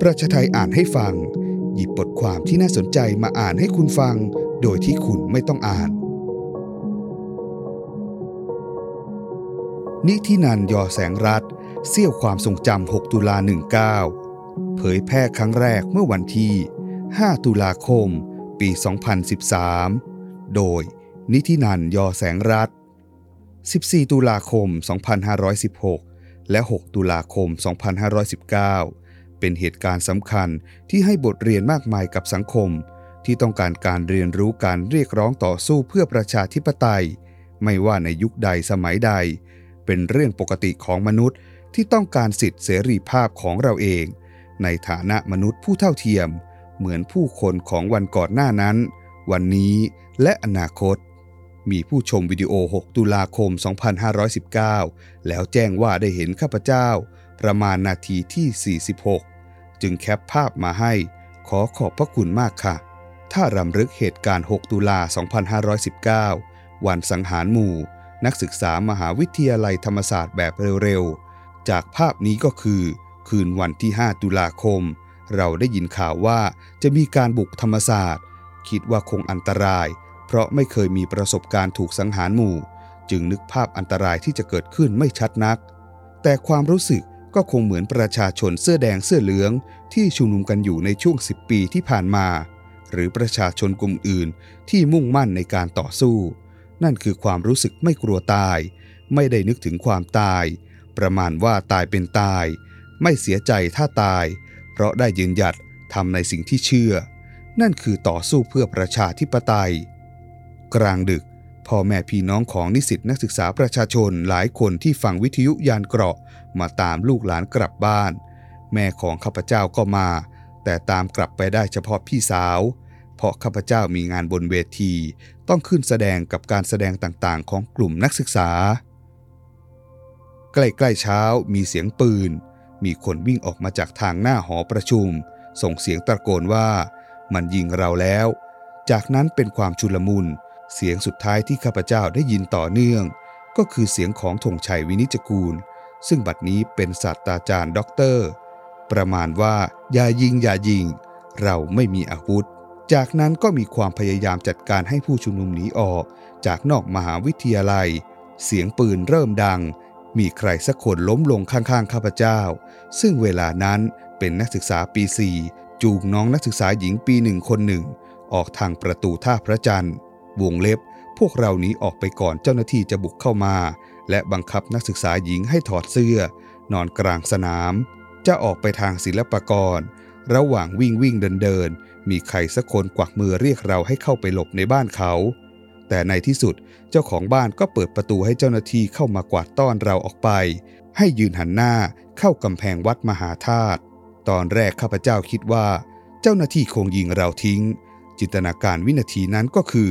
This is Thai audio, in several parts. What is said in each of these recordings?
ประชาไทยอ่านให้ฟัง หยิบบทความที่น่าสนใจมาอ่านให้คุณฟัง โดยที่คุณไม่ต้องอ่าน นิธินันยอแสงรัฐเสี้ยวความทรงจำ 6 ตุลา 19 เผยแพร่ครั้งแรกเมื่อวันที่ 5 ตุลาคม ปี 2013 โดยนิธินันยอแสงรัฐ14 ตุลาคม 2516 และ 6 ตุลาคม 2519 เป็นเหตุการณ์สำคัญที่ให้บทเรียนมากมายกับสังคม ที่ต้องการการเรียนรู้การเรียกร้องต่อสู้เพื่อประชาธิปไตย ไม่ว่าในยุคใดสมัยใด เป็นเรื่องปกติของมนุษย์ที่ต้องการสิทธิเสรีภาพของเราเอง ในฐานะมนุษย์ผู้เท่าเทียม เหมือนผู้คนของวันก่อนหน้านั้น วันนี้และอนาคต มีผู้ชมวิดีโอ 6 ตุลาคม 2519 แล้วแจ้งว่าได้เห็นข้าพเจ้า ประมาณนาทีที่ 46 จึงแคปภาพมาให้ ขอขอบพระคุณมากค่ะ ถ้ารำลึกเหตุการณ์ 6 ตุลา 2519 วันสังหารหมู่ นักศึกษามหาวิทยาลัยธรรมศาสตร์แบบเร็วๆ จากภาพนี้ก็คือ คืนวันที่ 5 ตุลาคม เราได้ยินข่าวว่าจะมีการบุกธรรมศาสตร์ คิดว่าคงอันตราย เพราะไม่เคยมีประสบการณ์ถูกสังหารหมู่ จึงนึกภาพอันตรายที่จะเกิดขึ้นไม่ชัดนัก แต่ความรู้สึก ก็คงเหมือนประชาชนเสื้อแดงเสื้อเหลืองที่ชุมนุมกันอยู่ในช่วง 10 ปีที่ผ่านมา หรือประชาชนกลุ่มอื่นที่มุ่งมั่นในการต่อสู้ นั่นคือความรู้สึกไม่กลัวตาย ไม่ได้นึกถึงความตาย ประมาณว่าตายเป็นตาย ไม่เสียใจถ้าตาย เพราะได้ยืนหยัดทำในสิ่งที่เชื่อ นั่นคือต่อสู้เพื่อประชาธิปไตย กลางดึก พ่อแม่พี่น้องของนิสิตนักศึกษาประชาชนหลายคนที่ฟังวิทยุยานเกราะ มาตามลูกหลานกลับบ้าน แม่ของข้าพเจ้าก็มา แต่ตามกลับไปได้เฉพาะพี่สาว เพราะข้าพเจ้ามีงานบนเวที ต้องขึ้นแสดงกับการแสดงต่างๆ ของกลุ่มนักศึกษา ใกล้ๆเช้ามีเสียงปืน มีคนวิ่งออกมาจากทางหน้าหอประชุม ส่งเสียงตะโกนว่า มันยิงเราแล้ว จากนั้นเป็นความชุลมุน เสียงสุดท้ายที่ข้าพเจ้าได้ยินต่อเนื่อง ก็คือเสียงของธงชัยวินิจกูล ซึ่งบัดนี้เป็นศาสตราจารย์ด็อกเตอร์ ประมาณว่าอย่ายิงอย่ายิง เราไม่มีอาวุธ จากนั้นก็มีความพยายามจัดการให้ผู้ชุมนุมหนีออก จากนอกมหาวิทยาลัย เสียงปืนเริ่มดัง มีใครสักคนล้มลงข้างๆข้าพเจ้า ซึ่งเวลานั้นเป็นนักศึกษาปี4จูงน้องนักศึกษาหญิงปีหนึ่งคนหนึ่ง ออกทางประตูท่าพระจันทร์ วงเล็บ พวกเราหนีออกไปก่อนเจ้าหน้าที่จะบุกเข้ามา และบังคับนักศึกษาหญิงให้ถอดเสื้อ นอนกลางสนาม จะออกไปทางศิลปากร ระหว่างวิ่งวิ่งเดินเดิน มีใครสักคนกวักมือเรียกเราให้เข้าไปหลบในบ้านเขา แต่ในที่สุดเจ้าของบ้านก็เปิดประตูให้เจ้าหน้าที่เข้ามากวาดต้อนเราออกไป ให้ยืนหันหน้าเข้ากำแพงวัดมหาธาตุตอนแรกข้าพเจ้าคิดว่า เจ้าหน้าที่คงยิงเราทิ้ง จินตนาการวินาทีนั้นก็คือ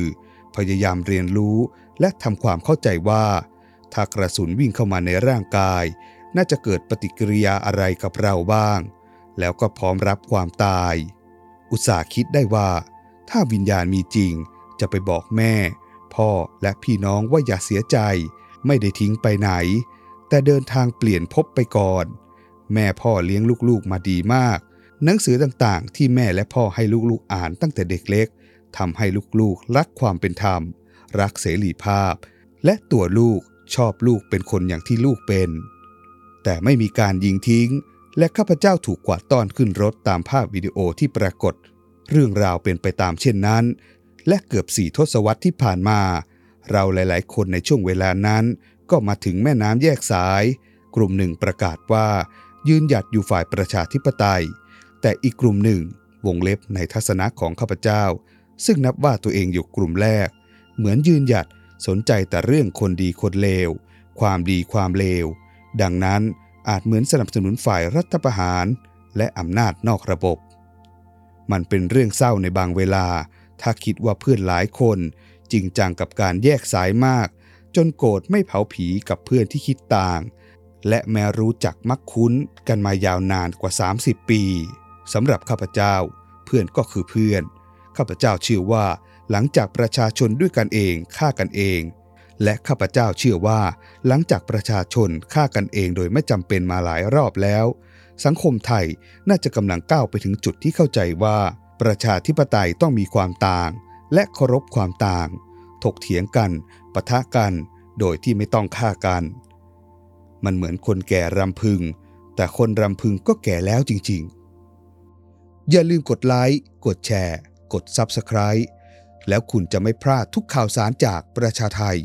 พยายามเรียนรู้และทำความเข้าใจว่า ถ้ากระสุนวิ่งเข้ามาในร่างกาย น่าจะเกิดปฏิกิริยาอะไรกับเราบ้าง แล้วก็พร้อมรับความตาย อุตส่าห์คิดได้ว่า ถ้าวิญญาณมีจริง จะไปบอกแม่ พ่อและพี่น้องว่าอย่าเสียใจ ไม่ได้ทิ้งไปไหน แต่เดินทางเปลี่ยนภพไปก่อน แม่พ่อเลี้ยงลูกๆมาดีมาก หนังสือต่างๆ ที่แม่และพ่อให้ลูกๆอ่านตั้งแต่เด็กเล็ก ทำให้ลูกๆรักความเป็นธรรม รักเสรีภาพ และตัวลูกชอบลูกเป็นคนอย่างที่ลูกเป็น แต่ไม่มีการยิงทิ้ง และข้าพเจ้าถูกกวาดต้อนขึ้นรถตามภาพวิดีโอที่ปรากฏ เรื่องราวเป็นไปตามเช่นนั้น และเกือบสี่ทศวรรษที่ผ่านมา เราหลายๆ คนในช่วงเวลานั้น ก็มาถึงแม่น้ำแยกสาย กลุ่มหนึ่งประกาศว่า ยืนหยัดอยู่ฝ่ายประชาธิปไตย แต่อีกกลุ่มหนึ่งวงเล็บในทัศนะของข้าพเจ้า ซึ่งนับว่าตัวเองอยู่กลุ่มแรก เหมือนยืนหยัดสนใจแต่เรื่องคนดีคนเลว ความดีความเลว ดังนั้นอาจเหมือนสนับสนุนฝ่ายรัฐประหาร และอำนาจนอกระบบ มันเป็นเรื่องเศร้าในบางเวลา ถ้าคิดว่าเพื่อนหลายคนจริงจังกับการแยกสายมาก จนโกรธไม่เผาผีกับเพื่อนที่คิดต่าง และแม้รู้จักมักคุ้นกันมายาวนานกว่า 30 ปีสำหรับข้าพเจ้า เพื่อนก็คือเพื่อน ข้าพเจ้าเชื่อว่า หลังจากประชาชนด้วยกันเองฆ่ากันเอง และข้าพเจ้าเชื่อว่า หลังจากประชาชนฆ่ากันเองโดยไม่จำเป็นมาหลายรอบแล้ว สังคมไทยน่าจะกำลังก้าวไปถึงจุดที่เข้าใจว่า ประชาธิปไตยต้องมีความต่าง และเคารพความต่าง ถกเถียงกันปะทะกัน โดยที่ไม่ต้องฆ่ากัน มันเหมือนคนแก่รำพึง แต่คนรำพึงก็แก่แล้วจริงๆ อย่าลืมกดไลค์กดแชร์ กด Subscribe แล้วคุณจะไม่พลาดทุกข่าวสารจากประชาไทย